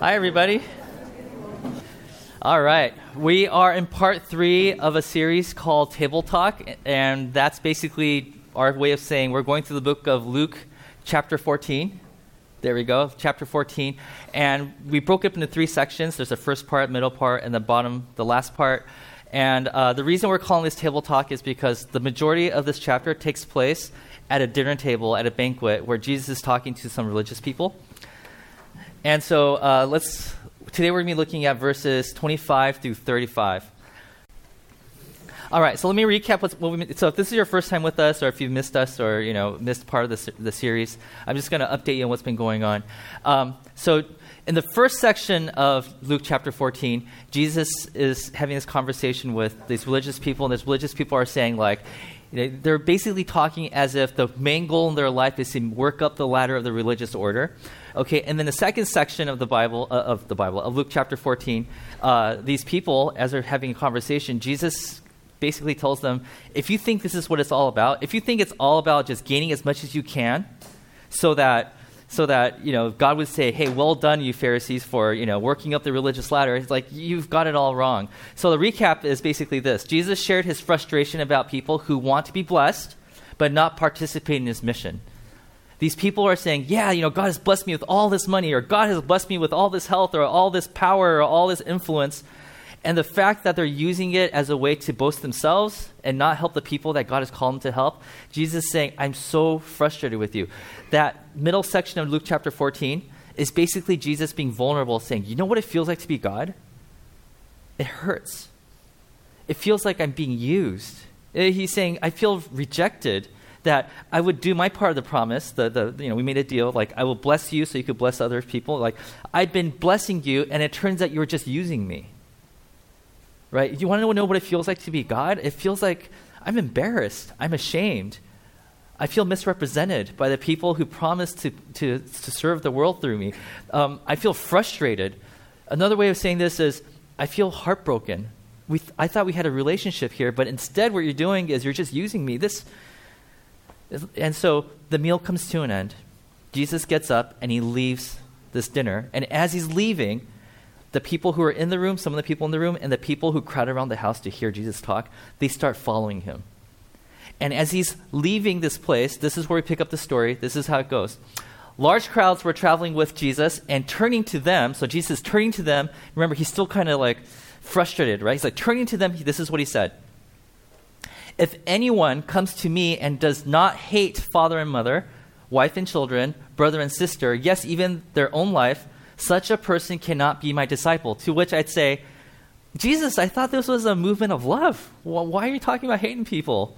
Hi, everybody. All right. We are in part three of a series called Table Talk, and that's basically our way of saying we're going through the book of Luke, chapter 14. There we go, chapter 14. And we broke it up into three sections there's the first part, middle part, and the bottom, the last part. And uh, the reason we're calling this table talk is because the majority of this chapter takes place at a dinner table at a banquet where Jesus is talking to some religious people. And so uh, let's today we're going to be looking at verses 25 through 35. All right, so let me recap what's, what we. So if this is your first time with us, or if you've missed us, or you know missed part of the, the series, I'm just going to update you on what's been going on. Um, so in the first section of Luke chapter 14, Jesus is having this conversation with these religious people, and these religious people are saying like, you know, they're basically talking as if the main goal in their life is to work up the ladder of the religious order. Okay, and then the second section of the Bible, uh, of the Bible, of Luke chapter 14, uh, these people, as they're having a conversation, Jesus basically tells them, if you think this is what it's all about, if you think it's all about just gaining as much as you can, so that so that you know God would say, "Hey, well done, you Pharisees, for you know working up the religious ladder." It's like you've got it all wrong. So the recap is basically this: Jesus shared his frustration about people who want to be blessed but not participate in his mission. These people are saying, yeah, you know, God has blessed me with all this money, or God has blessed me with all this health, or all this power, or all this influence. And the fact that they're using it as a way to boast themselves and not help the people that God has called them to help, Jesus is saying, I'm so frustrated with you. That middle section of Luke chapter 14 is basically Jesus being vulnerable, saying, You know what it feels like to be God? It hurts. It feels like I'm being used. Uh, he's saying, I feel rejected that I would do my part of the promise. The, the, you know, we made a deal, like, I will bless you so you could bless other people. Like, I've been blessing you, and it turns out you were just using me. Right? You want to know what it feels like to be God? It feels like I'm embarrassed. I'm ashamed. I feel misrepresented by the people who promised to, to, to serve the world through me. Um, I feel frustrated. Another way of saying this is I feel heartbroken. We th- I thought we had a relationship here, but instead, what you're doing is you're just using me. This, and so the meal comes to an end. Jesus gets up and he leaves this dinner. And as he's leaving, the people who are in the room, some of the people in the room, and the people who crowd around the house to hear Jesus talk, they start following him. And as he's leaving this place, this is where we pick up the story. This is how it goes. Large crowds were traveling with Jesus and turning to them. So Jesus is turning to them. Remember, he's still kind of like frustrated, right? He's like turning to them. This is what he said if anyone comes to me and does not hate father and mother, wife and children, brother and sister, yes, even their own life, such a person cannot be my disciple. To which I'd say, Jesus, I thought this was a movement of love. Why are you talking about hating people?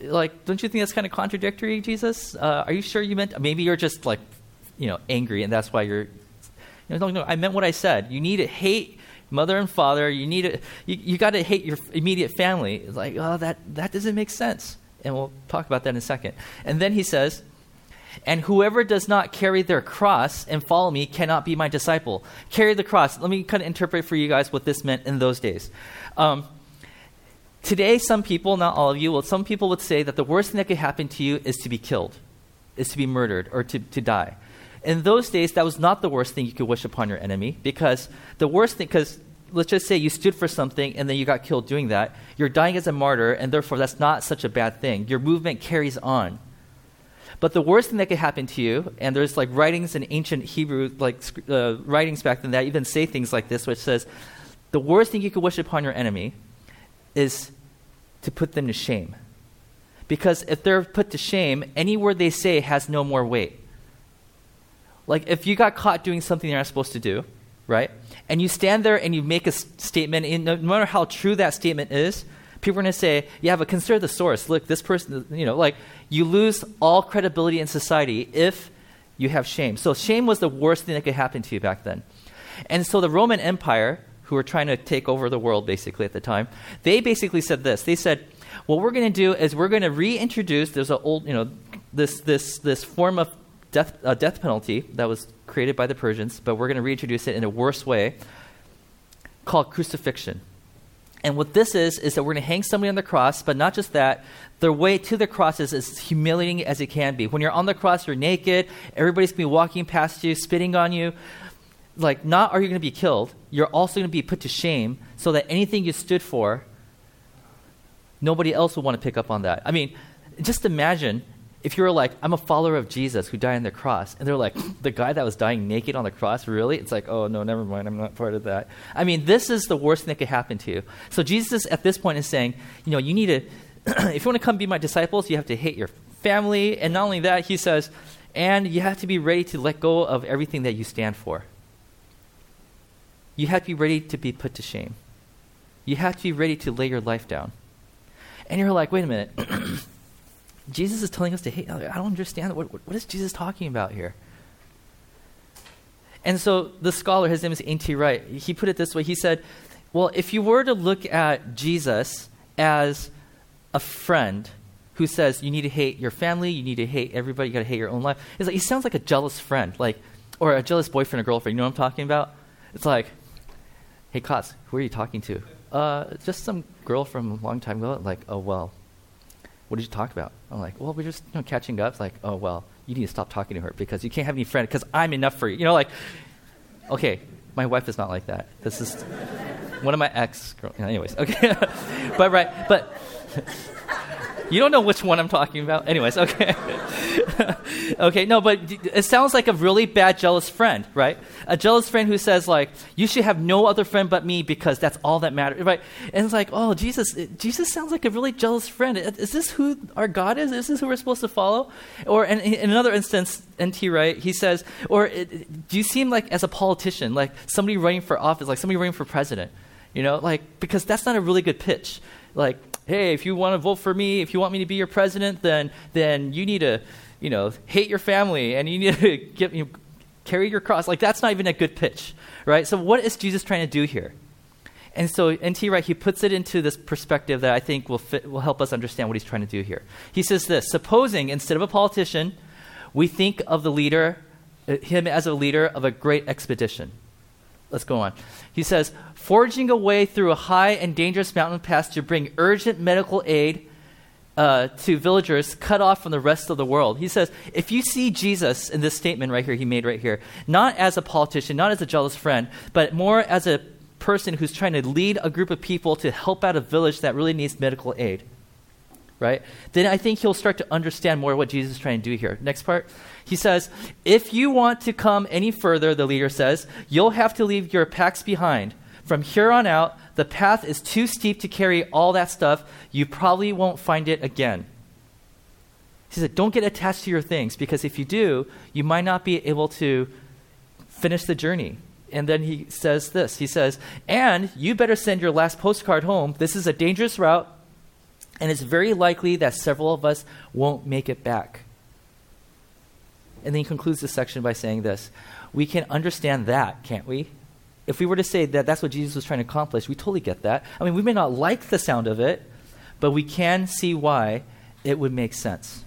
Like, don't you think that's kind of contradictory, Jesus? Uh, are you sure you meant? Maybe you're just like, you know, angry, and that's why you're. You know, no, no, I meant what I said. You need to hate mother and father. You need to, you, you got to hate your immediate family. It's like, oh, that, that doesn't make sense. And we'll talk about that in a second. And then he says, and whoever does not carry their cross and follow me cannot be my disciple. Carry the cross. Let me kind of interpret for you guys what this meant in those days. Um, today, some people, not all of you, well, some people would say that the worst thing that could happen to you is to be killed, is to be murdered, or to, to die. In those days, that was not the worst thing you could wish upon your enemy because the worst thing, because let's just say you stood for something and then you got killed doing that. You're dying as a martyr, and therefore that's not such a bad thing. Your movement carries on. But the worst thing that could happen to you, and there's like writings in ancient Hebrew, like uh, writings back then that even say things like this, which says, the worst thing you could wish upon your enemy is to put them to shame. Because if they're put to shame, any word they say has no more weight. Like if you got caught doing something you're not supposed to do, right? And you stand there and you make a statement, and no matter how true that statement is, people are going to say, yeah, but consider the source. Look, this person, you know, like you lose all credibility in society if you have shame. So shame was the worst thing that could happen to you back then. And so the Roman Empire, who were trying to take over the world basically at the time, they basically said this. They said, what we're going to do is we're going to reintroduce, there's an old, you know, this, this, this form of death, a death penalty that was created by the Persians, but we're going to reintroduce it in a worse way called crucifixion. And what this is, is that we're going to hang somebody on the cross, but not just that. The way to the cross is as humiliating as it can be. When you're on the cross, you're naked, everybody's going to be walking past you, spitting on you. like, not are you going to be killed, you're also going to be put to shame so that anything you stood for, nobody else will want to pick up on that. I mean, just imagine if you were like, I'm a follower of Jesus who died on the cross, and they're like, the guy that was dying naked on the cross, really? It's like, oh, no, never mind, I'm not part of that. I mean, this is the worst thing that could happen to you. So Jesus at this point is saying, you know, you need to, if you want to come be my disciples, you have to hate your family. And not only that, he says, and you have to be ready to let go of everything that you stand for. You have to be ready to be put to shame. You have to be ready to lay your life down. And you're like, wait a minute. Jesus is telling us to hate. I don't understand. What, what is Jesus talking about here? And so the scholar, his name is N.T. Wright, he put it this way. He said, well, if you were to look at Jesus as a friend who says you need to hate your family, you need to hate everybody, you got to hate your own life, it's like, he sounds like a jealous friend, like, or a jealous boyfriend or girlfriend. You know what I'm talking about? It's like, hey, Kaz, who are you talking to? Uh, just some girl from a long time ago. Like, oh, well, what did you talk about? I'm like, well, we're just you know, catching up. It's like, oh, well, you need to stop talking to her because you can't have any friends because I'm enough for you. You know, like, okay, my wife is not like that. This is one of my ex. Girl, anyways, okay, but right, but you don't know which one I'm talking about. Anyways, okay. okay, no, but it sounds like a really bad jealous friend, right? A jealous friend who says like, "You should have no other friend but me because that's all that matters," right? And it's like, "Oh, Jesus, Jesus sounds like a really jealous friend. Is this who our God is? Is this who we're supposed to follow?" Or in, in another instance, NT Wright, he says, "Or do you seem like as a politician, like somebody running for office, like somebody running for president?" You know, like because that's not a really good pitch. Like hey, if you want to vote for me, if you want me to be your president, then then you need to, you know, hate your family and you need to get you know, carry your cross. Like that's not even a good pitch, right? So what is Jesus trying to do here? And so N.T. Wright, he puts it into this perspective that I think will, fit, will help us understand what he's trying to do here. He says this Supposing, instead of a politician, we think of the leader, uh, him as a leader of a great expedition. Let's go on. He says, forging a way through a high and dangerous mountain pass to bring urgent medical aid uh, to villagers cut off from the rest of the world. He says, if you see Jesus in this statement right here, he made right here, not as a politician, not as a jealous friend, but more as a person who's trying to lead a group of people to help out a village that really needs medical aid, right? Then I think he'll start to understand more what Jesus is trying to do here. Next part. He says, If you want to come any further, the leader says, you'll have to leave your packs behind. From here on out, the path is too steep to carry all that stuff. You probably won't find it again. He said, Don't get attached to your things because if you do, you might not be able to finish the journey. And then he says this He says, And you better send your last postcard home. This is a dangerous route, and it's very likely that several of us won't make it back. And then he concludes this section by saying this We can understand that, can't we? If we were to say that that's what Jesus was trying to accomplish, we totally get that. I mean, we may not like the sound of it, but we can see why it would make sense.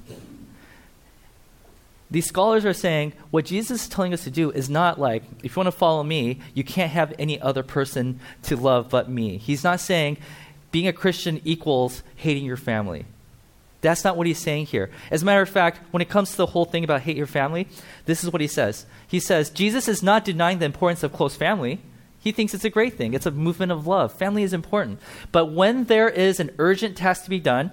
These scholars are saying what Jesus is telling us to do is not like, if you want to follow me, you can't have any other person to love but me. He's not saying being a Christian equals hating your family. That's not what he's saying here. As a matter of fact, when it comes to the whole thing about hate your family, this is what he says. He says, Jesus is not denying the importance of close family. He thinks it's a great thing. It's a movement of love. Family is important. But when there is an urgent task to be done,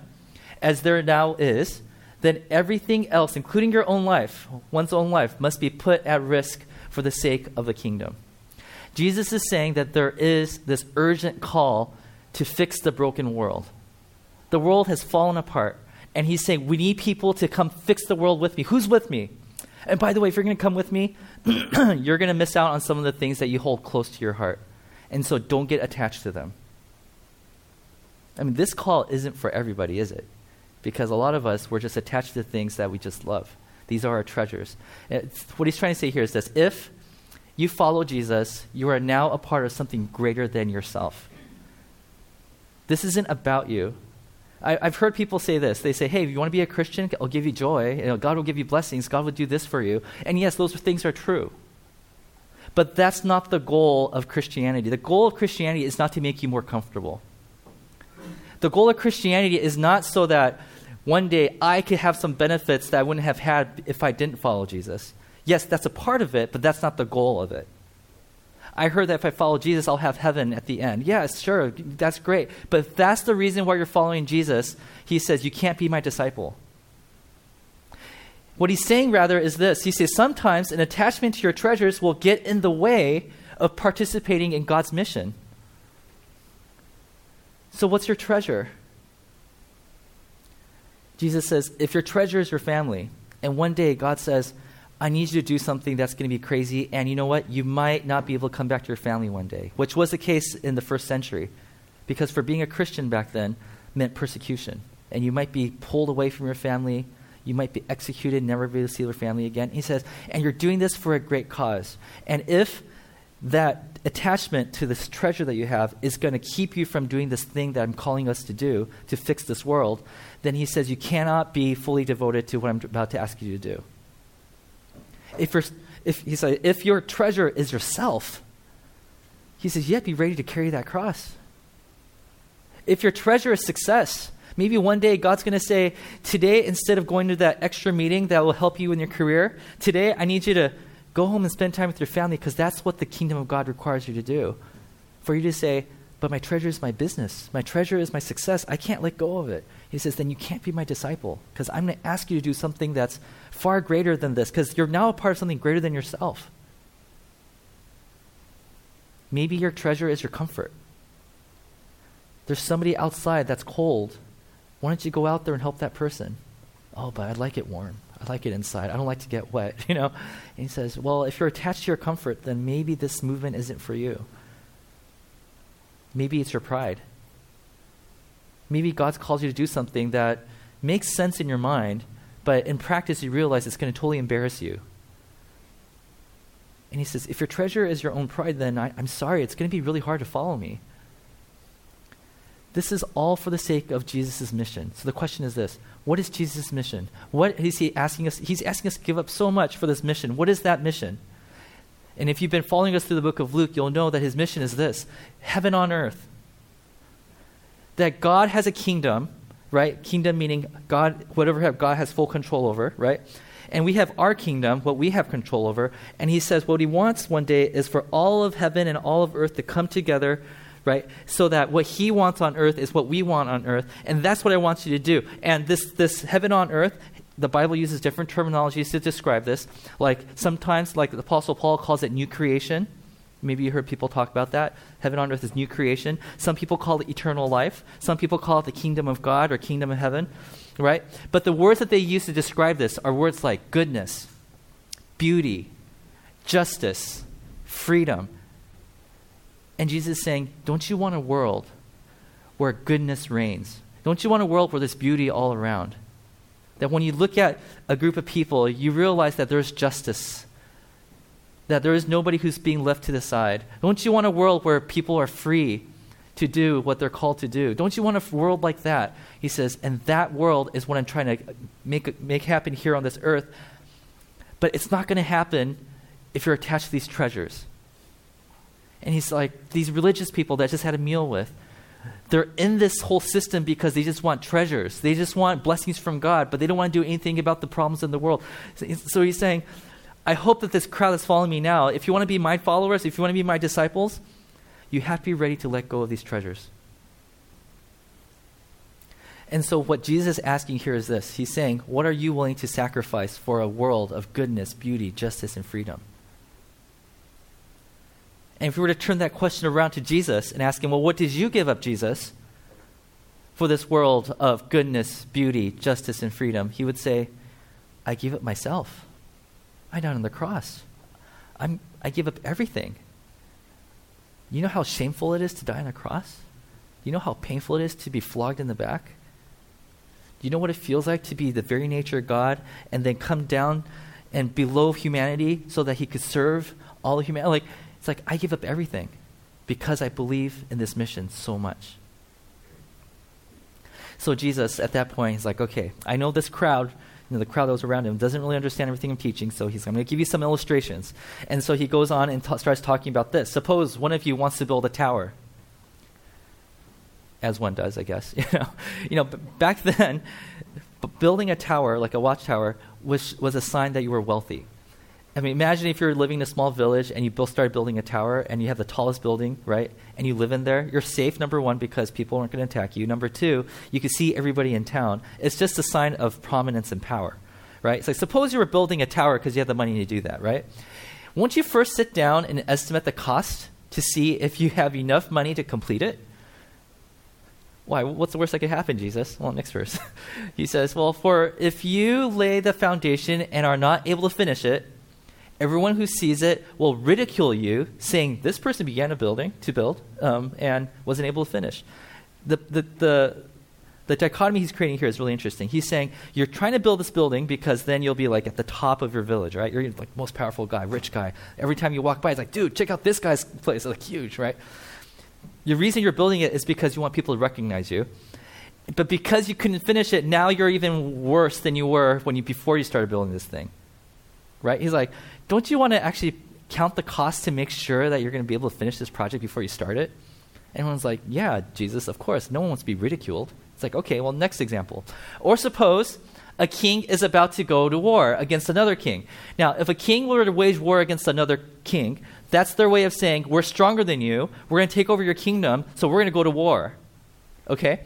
as there now is, then everything else, including your own life, one's own life, must be put at risk for the sake of the kingdom. Jesus is saying that there is this urgent call to fix the broken world. The world has fallen apart. And he's saying, We need people to come fix the world with me. Who's with me? And by the way, if you're going to come with me, you're going to miss out on some of the things that you hold close to your heart. And so don't get attached to them. I mean, this call isn't for everybody, is it? Because a lot of us, we're just attached to things that we just love. These are our treasures. What he's trying to say here is this if you follow Jesus, you are now a part of something greater than yourself. This isn't about you. I, have heard people say this. They say, hey, if you want to be a Christian, I'll give you joy. You know, God will give you blessings. God will do this for you. And yes, those things are true. But that's not the goal of Christianity. The goal of Christianity is not to make you more comfortable. The goal of Christianity is not so that one day I could have some benefits that I wouldn't have had if I didn't follow Jesus. Yes, that's a part of it, but that's not the goal of it. I heard that if I follow Jesus, I'll have heaven at the end. Yes, sure, that's great. But if that's the reason why you're following Jesus, he says, you can't be my disciple. What he's saying, rather, is this He says, sometimes an attachment to your treasures will get in the way of participating in God's mission. So, what's your treasure? Jesus says, if your treasure is your family, and one day God says, I need you to do something that's going to be crazy, and you know what? You might not be able to come back to your family one day, which was the case in the first century. Because for being a Christian back then meant persecution. And you might be pulled away from your family, you might be executed, never be able to see your family again. He says, and you're doing this for a great cause. And if that attachment to this treasure that you have is going to keep you from doing this thing that I'm calling us to do to fix this world, then he says you cannot be fully devoted to what I'm about to ask you to do. If, you're, if, he said, if your treasure is yourself, he says, you have to be ready to carry that cross. If your treasure is success, maybe one day God's going to say, today, instead of going to that extra meeting that will help you in your career, today I need you to go home and spend time with your family because that's what the kingdom of God requires you to do. For you to say, but my treasure is my business. My treasure is my success. I can't let go of it. He says, then you can't be my disciple because I'm going to ask you to do something that's far greater than this because you're now a part of something greater than yourself. Maybe your treasure is your comfort. There's somebody outside that's cold. Why don't you go out there and help that person? Oh, but I'd like it warm. I like it inside. I don't like to get wet, you know? And he says, Well, if you're attached to your comfort, then maybe this movement isn't for you. Maybe it's your pride. Maybe God's called you to do something that makes sense in your mind, but in practice you realize it's going to totally embarrass you. And he says, If your treasure is your own pride, then I, I'm sorry, it's going to be really hard to follow me. This is all for the sake of Jesus' mission. So the question is this What is Jesus' mission? What is he asking us? He's asking us to give up so much for this mission. What is that mission? And if you've been following us through the book of Luke, you'll know that his mission is this heaven on earth. That God has a kingdom, right? Kingdom meaning God, whatever God has full control over, right? And we have our kingdom, what we have control over. And he says what he wants one day is for all of heaven and all of earth to come together right? So that what he wants on earth is what we want on earth. And that's what I want you to do. And this, this heaven on earth, the Bible uses different terminologies to describe this. Like sometimes, like the Apostle Paul calls it new creation. Maybe you heard people talk about that. Heaven on earth is new creation. Some people call it eternal life. Some people call it the kingdom of God or kingdom of heaven, right? But the words that they use to describe this are words like goodness, beauty, justice, freedom. And Jesus is saying, Don't you want a world where goodness reigns? Don't you want a world where there's beauty all around? That when you look at a group of people, you realize that there's justice, that there is nobody who's being left to the side. Don't you want a world where people are free to do what they're called to do? Don't you want a world like that? He says, and that world is what I'm trying to make, make happen here on this earth. But it's not going to happen if you're attached to these treasures. And he's like, these religious people that I just had a meal with, they're in this whole system because they just want treasures. They just want blessings from God, but they don't want to do anything about the problems in the world. So he's saying, I hope that this crowd that's following me now, if you want to be my followers, if you want to be my disciples, you have to be ready to let go of these treasures. And so, what Jesus is asking here is this He's saying, What are you willing to sacrifice for a world of goodness, beauty, justice, and freedom? And if we were to turn that question around to Jesus and ask him, well, what did you give up, Jesus, for this world of goodness, beauty, justice, and freedom? He would say, I give up myself. I died on the cross. I'm, I give up everything. You know how shameful it is to die on a cross? You know how painful it is to be flogged in the back? Do you know what it feels like to be the very nature of God and then come down and below humanity so that he could serve all of humanity? Like, it's like, I give up everything because I believe in this mission so much. So Jesus, at that point, he's like, okay, I know this crowd, you know, the crowd that was around him doesn't really understand everything I'm teaching, so he's, I'm going to give you some illustrations. And so he goes on and t- starts talking about this. Suppose one of you wants to build a tower, as one does, I guess. You know, you know back then, building a tower, like a watchtower, was, was a sign that you were wealthy. I mean, imagine if you're living in a small village and you both started building a tower and you have the tallest building, right? And you live in there. You're safe, number one, because people aren't going to attack you. Number two, you can see everybody in town. It's just a sign of prominence and power, right? So suppose you were building a tower because you have the money to do that, right? Won't you first sit down and estimate the cost to see if you have enough money to complete it? Why? What's the worst that could happen, Jesus? Well, next verse. he says, Well, for if you lay the foundation and are not able to finish it, everyone who sees it will ridicule you, saying, This person began a building to build um, and wasn't able to finish. The, the, the, the dichotomy he's creating here is really interesting. He's saying, You're trying to build this building because then you'll be like at the top of your village, right? You're like most powerful guy, rich guy. Every time you walk by, it's like, Dude, check out this guy's place. It's like huge, right? The reason you're building it is because you want people to recognize you. But because you couldn't finish it, now you're even worse than you were when you before you started building this thing. Right? He's like, don't you want to actually count the cost to make sure that you're going to be able to finish this project before you start it? Everyone's like, yeah, Jesus, of course. No one wants to be ridiculed. It's like, okay, well, next example. Or suppose a king is about to go to war against another king. Now, if a king were to wage war against another king, that's their way of saying, we're stronger than you. We're going to take over your kingdom, so we're going to go to war. Okay?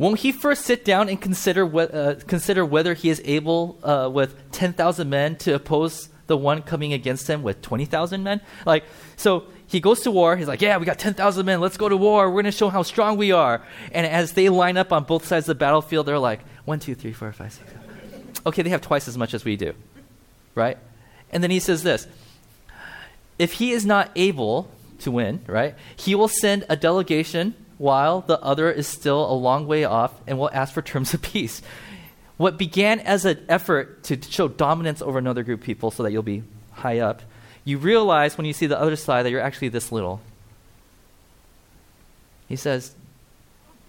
Won't he first sit down and consider, uh, consider whether he is able, uh, with 10,000 men, to oppose the one coming against him with 20,000 men? Like, so he goes to war. He's like, yeah, we got 10,000 men. Let's go to war. We're going to show how strong we are. And as they line up on both sides of the battlefield, they're like, one, two, three, four, five, six. Okay, they have twice as much as we do. Right? And then he says this if he is not able to win, right, he will send a delegation while the other is still a long way off and will ask for terms of peace. What began as an effort to show dominance over another group of people so that you'll be high up, you realize when you see the other side that you're actually this little. He says,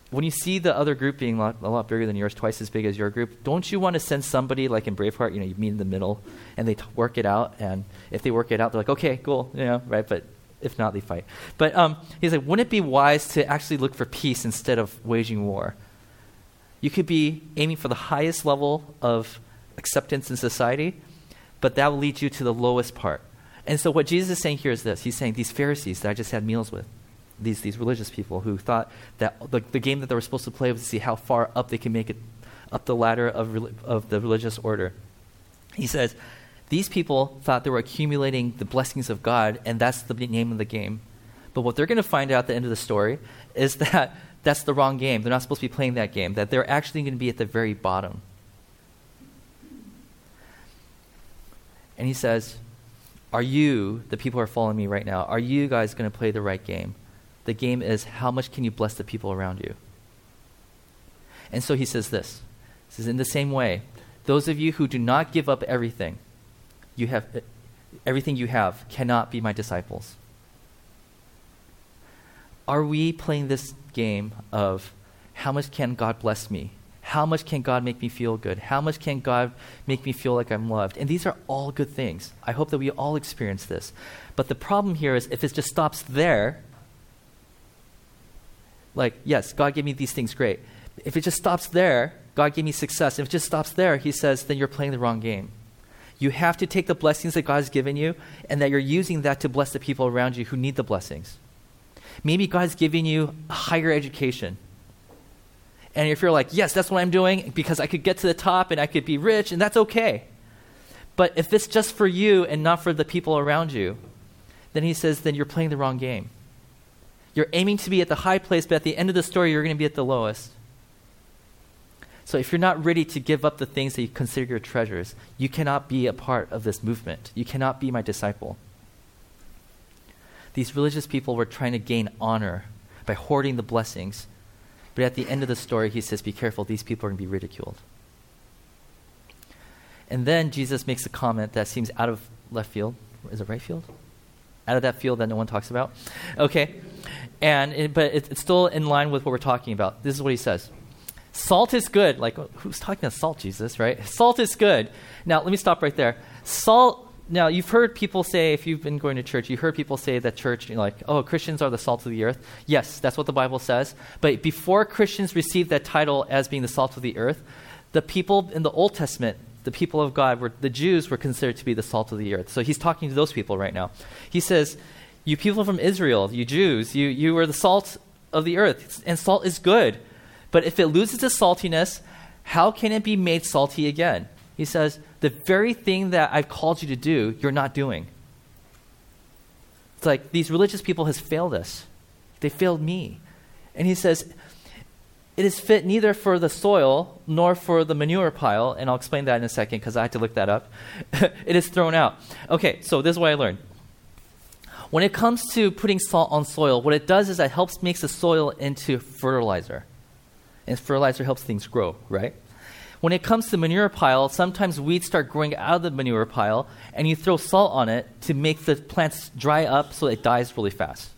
when you see the other group being a lot, a lot, bigger than yours, twice as big as your group, don't you want to send somebody like in Braveheart? You know, you meet in the middle, and they t- work it out. And if they work it out, they're like, okay, cool, you know, right? But if not, they fight. But um, he's like, wouldn't it be wise to actually look for peace instead of waging war? You could be aiming for the highest level of acceptance in society, but that will lead you to the lowest part. And so, what Jesus is saying here is this He's saying these Pharisees that I just had meals with, these, these religious people who thought that the, the game that they were supposed to play was to see how far up they can make it up the ladder of, of the religious order. He says, these people thought they were accumulating the blessings of God, and that's the name of the game. But what they're going to find out at the end of the story is that that's the wrong game. They're not supposed to be playing that game, that they're actually going to be at the very bottom. And he says, Are you, the people who are following me right now, are you guys going to play the right game? The game is how much can you bless the people around you? And so he says this. He says, in the same way, those of you who do not give up everything, you have everything you have cannot be my disciples. Are we playing this game of how much can God bless me? How much can God make me feel good? How much can God make me feel like I'm loved? And these are all good things. I hope that we all experience this. But the problem here is if it just stops there, like, yes, God gave me these things, great. If it just stops there, God gave me success. If it just stops there, he says, then you're playing the wrong game. You have to take the blessings that God has given you and that you're using that to bless the people around you who need the blessings. Maybe God's giving you a higher education. And if you're like, yes, that's what I'm doing because I could get to the top and I could be rich, and that's okay. But if it's just for you and not for the people around you, then he says, then you're playing the wrong game. You're aiming to be at the high place, but at the end of the story, you're going to be at the lowest. So if you're not ready to give up the things that you consider your treasures, you cannot be a part of this movement. You cannot be my disciple. These religious people were trying to gain honor by hoarding the blessings. But at the end of the story, he says, Be careful, these people are going to be ridiculed. And then Jesus makes a comment that seems out of left field. Is it right field? Out of that field that no one talks about. Okay. And it, but it, it's still in line with what we're talking about. This is what he says. Salt is good. Like, who's talking about salt, Jesus, right? Salt is good. Now, let me stop right there. Salt, now, you've heard people say, if you've been going to church, you've heard people say that church, you like, oh, Christians are the salt of the earth. Yes, that's what the Bible says. But before Christians received that title as being the salt of the earth, the people in the Old Testament the people of God, were, the Jews were considered to be the salt of the earth. So he's talking to those people right now. He says, You people from Israel, you Jews, you, you are the salt of the earth, and salt is good. But if it loses its saltiness, how can it be made salty again? He says, The very thing that I've called you to do, you're not doing. It's like these religious people has failed us. They failed me. And he says, it is fit neither for the soil nor for the manure pile, and I'll explain that in a second because I had to look that up. it is thrown out. Okay, so this is what I learned. When it comes to putting salt on soil, what it does is it helps makes the soil into fertilizer. And fertilizer helps things grow, right? When it comes to manure pile, sometimes weeds start growing out of the manure pile, and you throw salt on it to make the plants dry up so it dies really fast.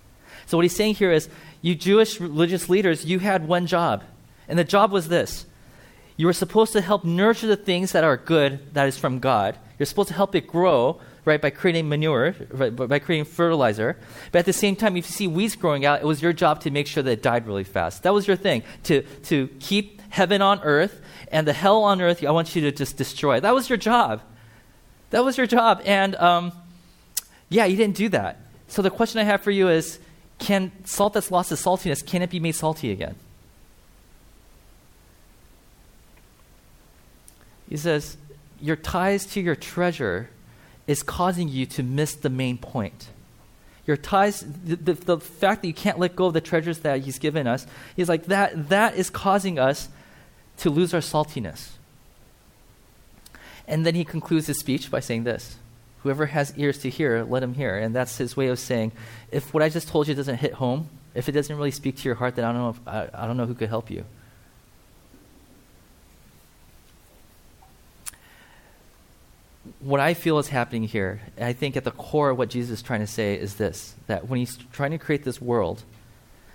So what he's saying here is you Jewish religious leaders, you had one job. And the job was this you were supposed to help nurture the things that are good, that is from God. You're supposed to help it grow, right, by creating manure, right, by creating fertilizer. But at the same time, if you see weeds growing out, it was your job to make sure that it died really fast. That was your thing, to, to keep heaven on earth and the hell on earth, I want you to just destroy. That was your job. That was your job. And um, yeah, you didn't do that. So the question I have for you is can salt that's lost its saltiness, can it be made salty again? He says, Your ties to your treasure is causing you to miss the main point. Your ties, the, the, the, fact that you can't let go of the treasures that He's given us, He's like, that, that is causing us to lose our saltiness. And then He concludes His speech by saying this Whoever has ears to hear, let him hear. And that's his way of saying, if what I just told you doesn't hit home, if it doesn't really speak to your heart, then I don't know, if, I, I don't know who could help you. What I feel is happening here, I think at the core of what Jesus is trying to say is this that when he's trying to create this world,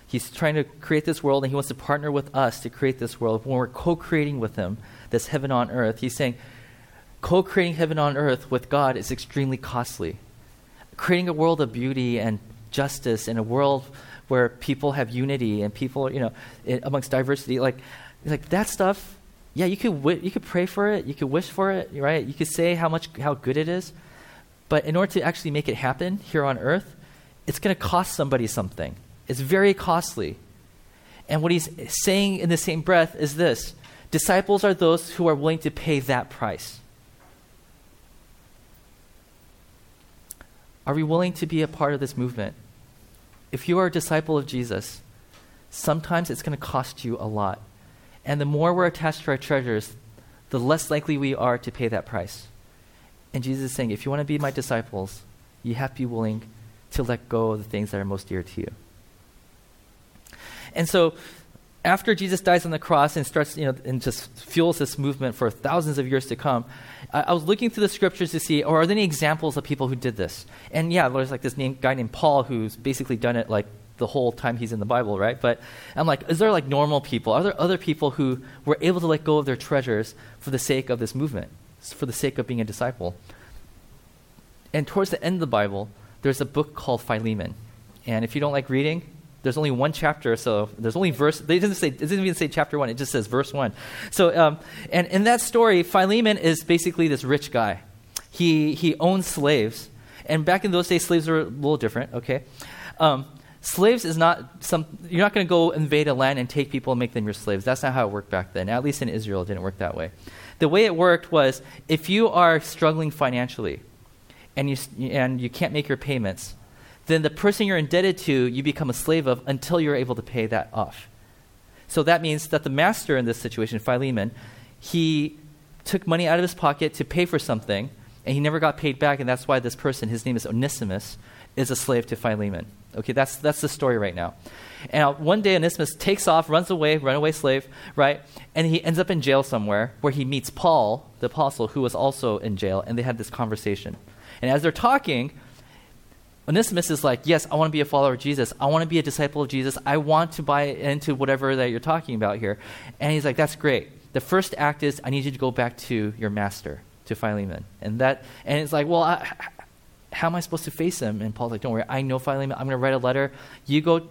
he's trying to create this world and he wants to partner with us to create this world. When we're co creating with him, this heaven on earth, he's saying, Co creating heaven on earth with God is extremely costly. Creating a world of beauty and justice and a world where people have unity and people, you know, amongst diversity, like, like that stuff, yeah, you could, w- you could pray for it, you could wish for it, right? You could say how much, how good it is. But in order to actually make it happen here on earth, it's going to cost somebody something. It's very costly. And what he's saying in the same breath is this disciples are those who are willing to pay that price. Are we willing to be a part of this movement? If you are a disciple of Jesus, sometimes it's going to cost you a lot. And the more we're attached to our treasures, the less likely we are to pay that price. And Jesus is saying, if you want to be my disciples, you have to be willing to let go of the things that are most dear to you. And so after Jesus dies on the cross and starts, you know, and just fuels this movement for thousands of years to come, I, I was looking through the scriptures to see, or are there any examples of people who did this? And yeah, there's like this name, guy named Paul who's basically done it like the whole time he's in the Bible, right? But I'm like, is there like normal people? Are there other people who were able to let go of their treasures for the sake of this movement, for the sake of being a disciple? And towards the end of the Bible, there's a book called Philemon. And if you don't like reading, there's only one chapter, so there's only verse. They doesn't say. It doesn't even say chapter one. It just says verse one. So, um, and in that story, Philemon is basically this rich guy. He he owns slaves, and back in those days, slaves were a little different. Okay, um, slaves is not some. You're not going to go invade a land and take people and make them your slaves. That's not how it worked back then. At least in Israel, it didn't work that way. The way it worked was if you are struggling financially, and you and you can't make your payments then the person you're indebted to, you become a slave of until you're able to pay that off. So that means that the master in this situation, Philemon, he took money out of his pocket to pay for something, and he never got paid back, and that's why this person, his name is Onesimus, is a slave to Philemon. Okay, that's, that's the story right now. And one day Onesimus takes off, runs away, runaway slave, right? And he ends up in jail somewhere where he meets Paul, the apostle, who was also in jail, and they had this conversation. And as they're talking, Onesimus is like, Yes, I want to be a follower of Jesus. I want to be a disciple of Jesus. I want to buy into whatever that you're talking about here. And he's like, That's great. The first act is, I need you to go back to your master, to Philemon. And that, and it's like, Well, I, how am I supposed to face him? And Paul's like, Don't worry, I know Philemon. I'm going to write a letter. You go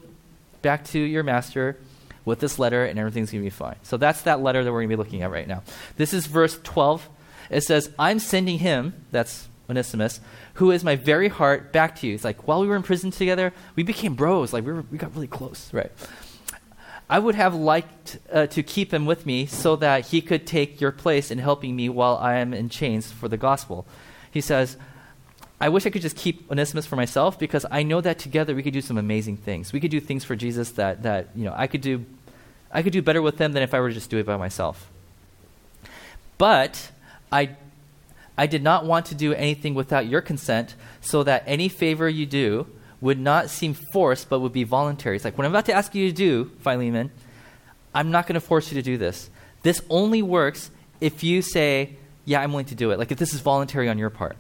back to your master with this letter, and everything's going to be fine. So that's that letter that we're going to be looking at right now. This is verse 12. It says, I'm sending him, that's Onesimus, who is my very heart, back to you. It's like, while we were in prison together, we became bros. Like, we, were, we got really close, right? I would have liked uh, to keep him with me so that he could take your place in helping me while I am in chains for the gospel. He says, I wish I could just keep Onesimus for myself because I know that together we could do some amazing things. We could do things for Jesus that, that you know, I could do I could do better with them than if I were to just do it by myself. But I I did not want to do anything without your consent so that any favor you do would not seem forced but would be voluntary. It's like, what I'm about to ask you to do, Philemon, I'm not going to force you to do this. This only works if you say, yeah, I'm willing to do it. Like if this is voluntary on your part.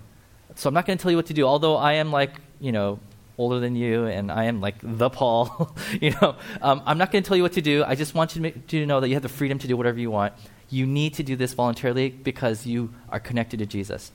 So I'm not going to tell you what to do, although I am like, you know, older than you and I am like the Paul, you know, um, I'm not going to tell you what to do. I just want you to, make, to know that you have the freedom to do whatever you want. You need to do this voluntarily because you are connected to Jesus.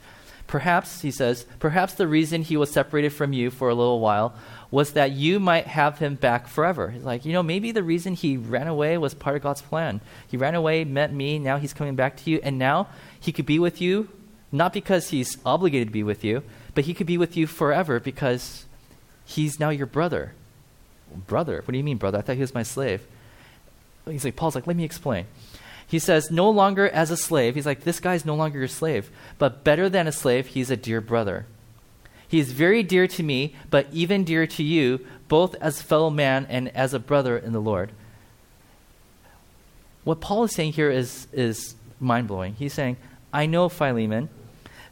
Perhaps, he says, perhaps the reason he was separated from you for a little while was that you might have him back forever. He's like, you know, maybe the reason he ran away was part of God's plan. He ran away, met me, now he's coming back to you, and now he could be with you, not because he's obligated to be with you, but he could be with you forever because he's now your brother. Brother? What do you mean, brother? I thought he was my slave. He's like, Paul's like, let me explain. He says, no longer as a slave. He's like, this guy's no longer your slave. But better than a slave, he's a dear brother. He is very dear to me, but even dearer to you, both as a fellow man and as a brother in the Lord. What Paul is saying here is, is mind blowing. He's saying, I know, Philemon,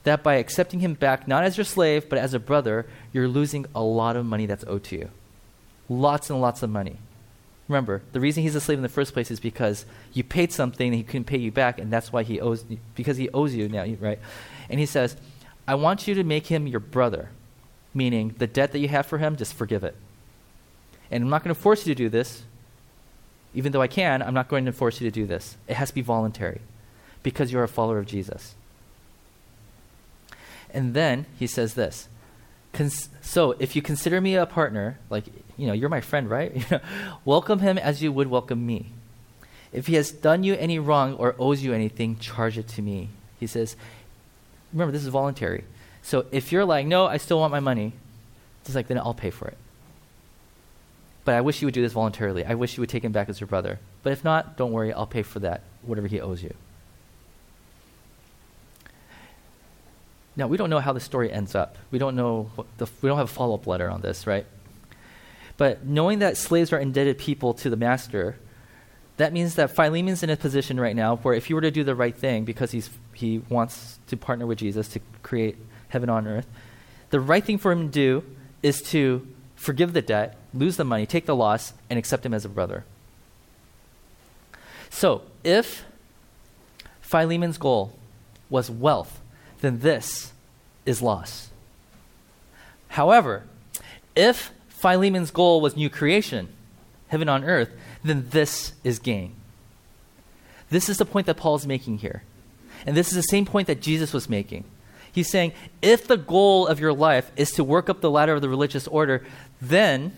that by accepting him back, not as your slave, but as a brother, you're losing a lot of money that's owed to you. Lots and lots of money. Remember, the reason he's a slave in the first place is because you paid something and he couldn't pay you back, and that's why he owes because he owes you now, right? And he says, I want you to make him your brother, meaning the debt that you have for him, just forgive it. And I'm not going to force you to do this. Even though I can, I'm not going to force you to do this. It has to be voluntary because you're a follower of Jesus. And then he says this Cons- so if you consider me a partner, like, you know, you're my friend, right? welcome him as you would welcome me. If he has done you any wrong or owes you anything, charge it to me. He says, remember, this is voluntary. So if you're like, no, I still want my money, it's like, then I'll pay for it. But I wish you would do this voluntarily. I wish you would take him back as your brother. But if not, don't worry, I'll pay for that, whatever he owes you. Now, we don't know how the story ends up. We don't know, the, we don't have a follow up letter on this, right? But knowing that slaves are indebted people to the master, that means that Philemon's in a position right now where if he were to do the right thing because he's, he wants to partner with Jesus to create heaven on earth, the right thing for him to do is to forgive the debt, lose the money, take the loss, and accept him as a brother. So, if Philemon's goal was wealth, then this is loss. However, if Philemon's goal was new creation, heaven on earth, then this is gain. This is the point that Paul is making here. And this is the same point that Jesus was making. He's saying, if the goal of your life is to work up the ladder of the religious order, then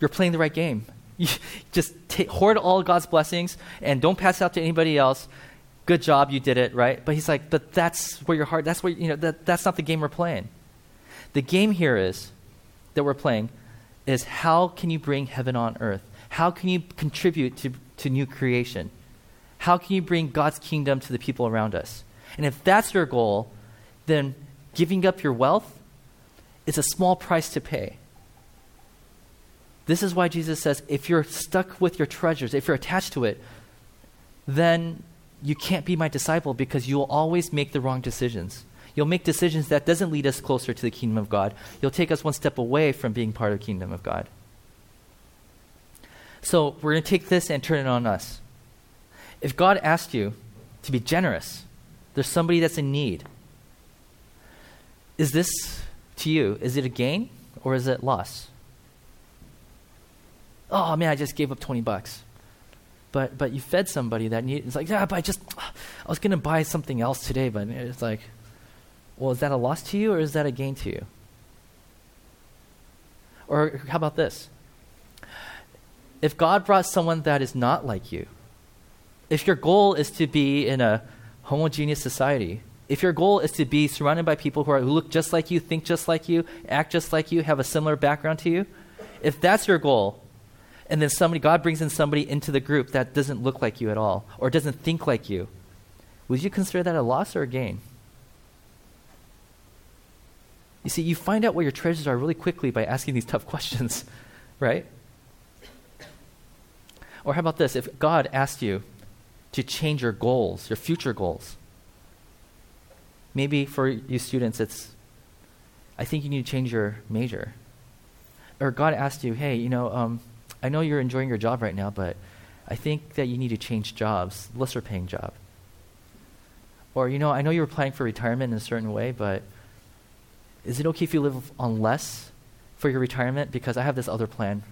you're playing the right game. You just hoard all God's blessings and don't pass it out to anybody else good job, you did it, right? But he's like, but that's where your heart, that's where, you know, that, that's not the game we're playing. The game here is, that we're playing, is how can you bring heaven on earth? How can you contribute to, to new creation? How can you bring God's kingdom to the people around us? And if that's your goal, then giving up your wealth is a small price to pay. This is why Jesus says if you're stuck with your treasures, if you're attached to it, then you can't be my disciple because you will always make the wrong decisions. You'll make decisions that doesn't lead us closer to the kingdom of God. You'll take us one step away from being part of the kingdom of God. So we're going to take this and turn it on us. If God asked you to be generous, there's somebody that's in need. Is this to you? Is it a gain or is it loss? Oh man, I just gave up 20 bucks but but you fed somebody that need. It's like yeah, but I just I was going to buy something else today, but it's like, well, is that a loss to you or is that a gain to you? Or how about this? If God brought someone that is not like you, if your goal is to be in a homogeneous society, If your goal is to be surrounded by people who, are, who look just like you, think just like you, act just like you, have a similar background to you, if that's your goal, and then somebody, God brings in somebody into the group that doesn't look like you at all or doesn't think like you, would you consider that a loss or a gain? You see, you find out what your treasures are really quickly by asking these tough questions, right? Or how about this? If God asked you to change your goals, your future goals, maybe for you students, it's, I think you need to change your major. Or God asked you, hey, you know, um, I know you're enjoying your job right now, but I think that you need to change jobs, lesser paying job. Or, you know, I know you were planning for retirement in a certain way, but is it okay if you live on less for your retirement because I have this other plan?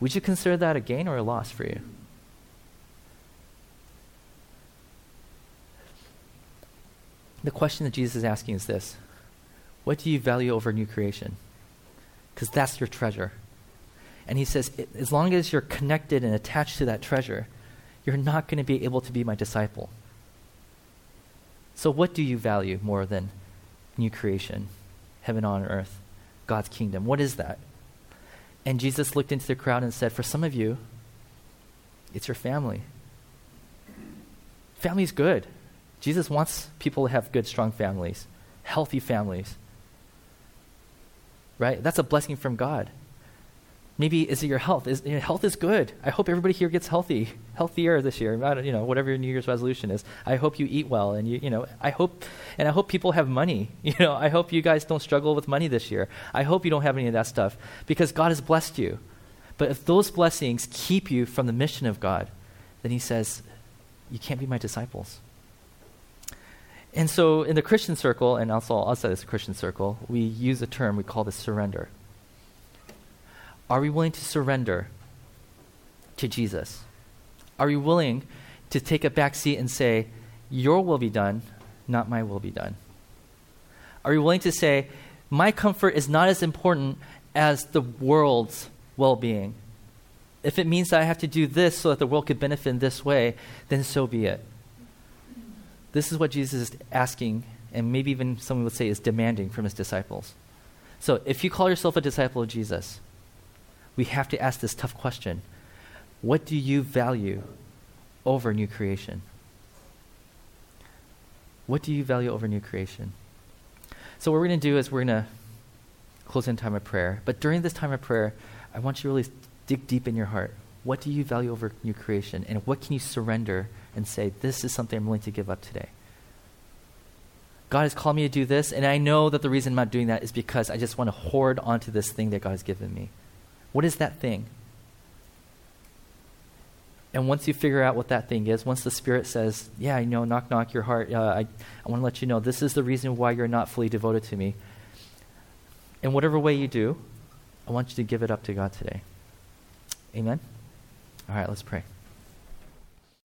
Would you consider that a gain or a loss for you? The question that Jesus is asking is this What do you value over new creation? Because that's your treasure. And he says, as long as you're connected and attached to that treasure, you're not going to be able to be my disciple. So, what do you value more than new creation, heaven on earth, God's kingdom? What is that? And Jesus looked into the crowd and said, For some of you, it's your family. Family's good. Jesus wants people to have good, strong families, healthy families. Right? That's a blessing from God. Maybe is it your health? Is, you know, health is good. I hope everybody here gets healthy, healthier this year. you know, whatever your New Year's resolution is. I hope you eat well, and you, you know, I hope, and I hope people have money. You know, I hope you guys don't struggle with money this year. I hope you don't have any of that stuff because God has blessed you. But if those blessings keep you from the mission of God, then He says, you can't be my disciples. And so, in the Christian circle, and also outside this Christian circle, we use a term we call this surrender. Are we willing to surrender to Jesus? Are we willing to take a back seat and say, Your will be done, not my will be done? Are we willing to say, My comfort is not as important as the world's well being? If it means that I have to do this so that the world could benefit in this way, then so be it. This is what Jesus is asking, and maybe even someone would say is demanding from his disciples. So if you call yourself a disciple of Jesus, we have to ask this tough question What do you value over new creation? What do you value over new creation? So, what we're going to do is we're going to close in time of prayer. But during this time of prayer, I want you to really dig deep in your heart. What do you value over new creation? And what can you surrender and say, this is something I'm willing to give up today? God has called me to do this, and I know that the reason I'm not doing that is because I just want to hoard onto this thing that God has given me. What is that thing? And once you figure out what that thing is, once the Spirit says, Yeah, I know, knock, knock your heart, uh, I, I want to let you know this is the reason why you're not fully devoted to me. In whatever way you do, I want you to give it up to God today. Amen? All right, let's pray.